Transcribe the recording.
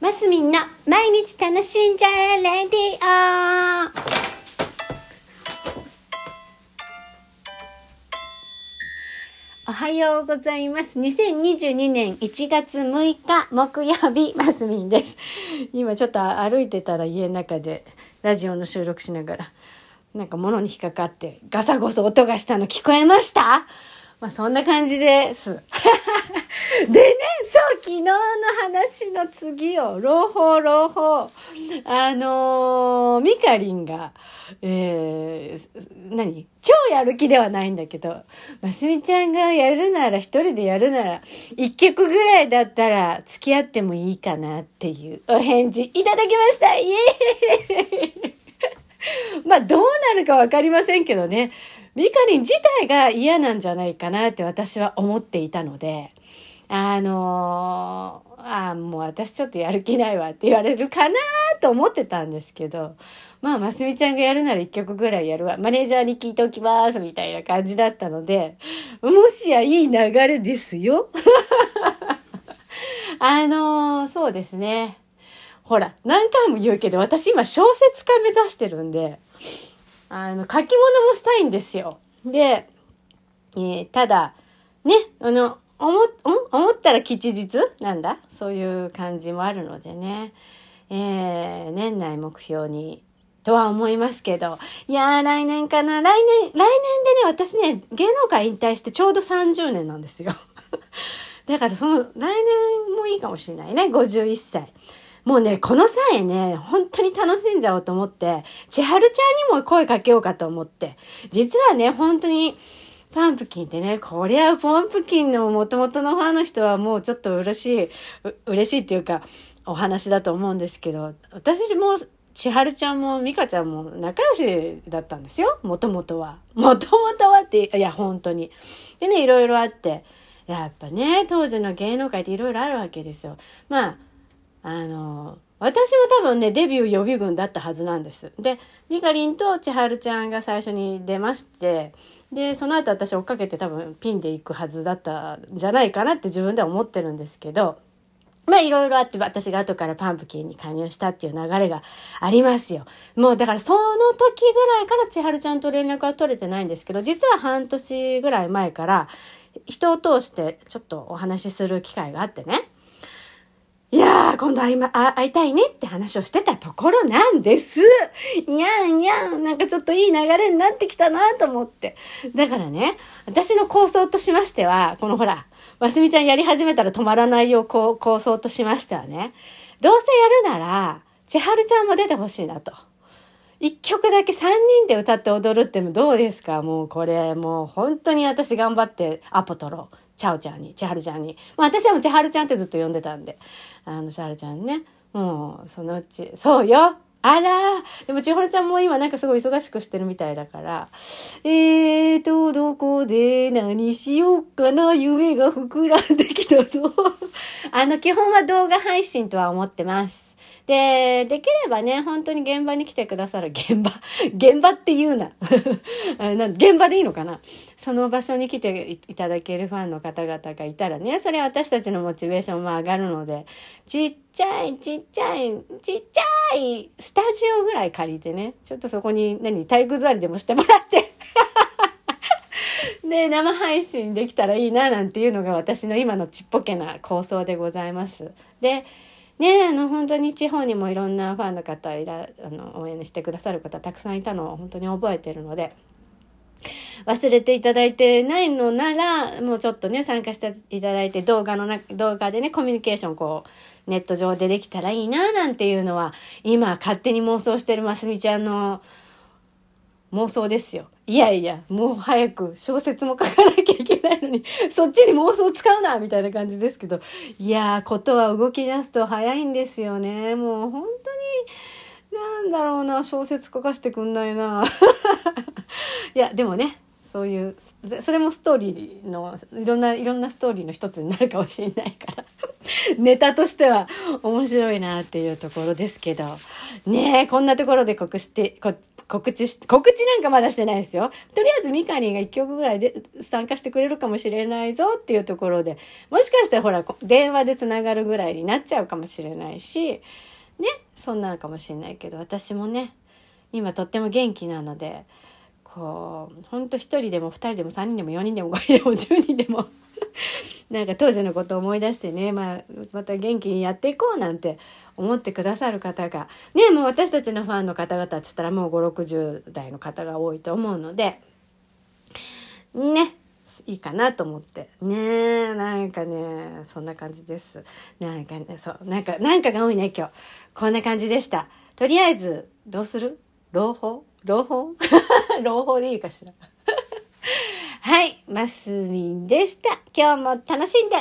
マスミンの毎日楽しんじゃえレディオおはようございます。2022年1月6日木曜日、マスミンです。今ちょっと歩いてたら家の中でラジオの収録しながら、なんか物に引っかかってガサゴソ音がしたの聞こえました？まあそんな感じです。でね、そう、昨日の話の次を、朗報朗報。あのー、ミカリンが、えー、何？超やる気ではないんだけど、ますみちゃんがやるなら、一人でやるなら、一曲ぐらいだったら付き合ってもいいかなっていうお返事いただきましたイエーイ まあどうなるかわかりませんけどね。ミカリン自体が嫌なんじゃないかなって私は思っていたので、あのー、あもう私ちょっとやる気ないわって言われるかなと思ってたんですけど、まあ、ますみちゃんがやるなら一曲ぐらいやるわ。マネージャーに聞いておきますみたいな感じだったので、もしやいい流れですよ。あのー、そうですね。ほら、何回も言うけど、私今小説家目指してるんで、あの、書き物もしたいんですよ。で、えー、ただ、ね、あの、思、思ったら吉日？なんだ？そういう感じもあるのでね。えー、年内目標に、とは思いますけど。いやー、来年かな。来年、来年でね、私ね、芸能界引退してちょうど30年なんですよ。だからその、来年もいいかもしれないね。51歳。もうね、この際ね、本当に楽しんじゃおうと思って、千春ちゃんにも声かけようかと思って。実はね、本当に、パンプキンってね、こりゃパンプキンの元々のファンの人はもうちょっと嬉しい、嬉しいっていうか、お話だと思うんですけど、私も、千春ちゃんも美香ちゃんも仲良しだったんですよ。もともとは。もともとはって、いや、本当に。でね、いろいろあって。やっぱね、当時の芸能界っていろいろあるわけですよ。まあ、あの、私も多分ね、デビュー予備軍だったはずなんです。で、ミカリンと千春ちゃんが最初に出まして、で、その後私追っかけて多分ピンで行くはずだったんじゃないかなって自分では思ってるんですけど、まあいろいろあって私が後からパンプキンに加入したっていう流れがありますよ。もうだからその時ぐらいから千春ちゃんと連絡は取れてないんですけど、実は半年ぐらい前から人を通してちょっとお話しする機会があってね。今度会い,、ま、会いたいねって話をしてたところなんです。いやんいやん、なんかちょっといい流れになってきたなと思って。だからね、私の構想としましては、このほら、ますみちゃんやり始めたら止まらないよう構想としましてはね、どうせやるなら、千春ちゃんも出てほしいなと。一曲だけ三人で歌って踊るってもどうですか？もうこれ、もう本当に私頑張ってアポ取ろう。チャオちゃんに、千春ちゃんに。まあ私はもう千春ちゃんってずっと呼んでたんで。あの、千春ちゃんね。もう、そのうち、そうよあらでも千春ちゃんも今なんかすごい忙しくしてるみたいだから。えーと、どこで何しようかな夢が膨らんできたぞ。あの、基本は動画配信とは思ってます。で、できればね、本当に現場に来てくださる、現場、現場って言うな。な現場でいいのかな？その場所に来ていただけるファンの方々がいたらね、それは私たちのモチベーションも上がるので、ちっちゃい、ちっちゃい、ちっちゃい、スタジオぐらい借りてね、ちょっとそこに何、体育座りでもしてもらって。で、生配信できたらいいな、なんていうのが私の今のちっぽけな構想でございます。で、ねあの、本当に地方にもいろんなファンの方いら、あの、応援してくださる方たくさんいたのを本当に覚えてるので、忘れていただいてないのなら、もうちょっとね、参加していただいて、動画のな、動画でね、コミュニケーションこう、ネット上でできたらいいな、なんていうのは、今勝手に妄想してるますみちゃんの妄想ですよ。いやいや、もう早く小説も書かなきゃいけないのに、そっちに妄想使うなみたいな感じですけど、いやー、ことは動き出すと早いんですよね。もう本当に、なんだろうな、小説書かせてくんないな。いや、でもね、そういう、それもストーリーの、いろんな、いろんなストーリーの一つになるかもしれないから。ネタとしては面白いなっていうところですけど。ねえ、こんなところで告知して、こ告知し、告知なんかまだしてないですよ。とりあえずミカリンが1曲ぐらいで参加してくれるかもしれないぞっていうところで、もしかしたらほら、電話でつながるぐらいになっちゃうかもしれないし、ね、そんなのかもしれないけど、私もね、今とっても元気なので、こう、ほんと1人でも2人でも3人でも4人でも5人でも10人でも なんか当時のことを思い出してね、まあ、また元気にやっていこうなんて思ってくださる方が、ね、もう私たちのファンの方々って言ったらもう5、60代の方が多いと思うので、ね、いいかなと思って。ねなんかね、そんな感じです。なんかね、そう、なんか、なんかが多いね、今日。こんな感じでした。とりあえず、どうする？朗報？朗報？朗報でいいかしらはい、マスミンでした。今日も楽しんで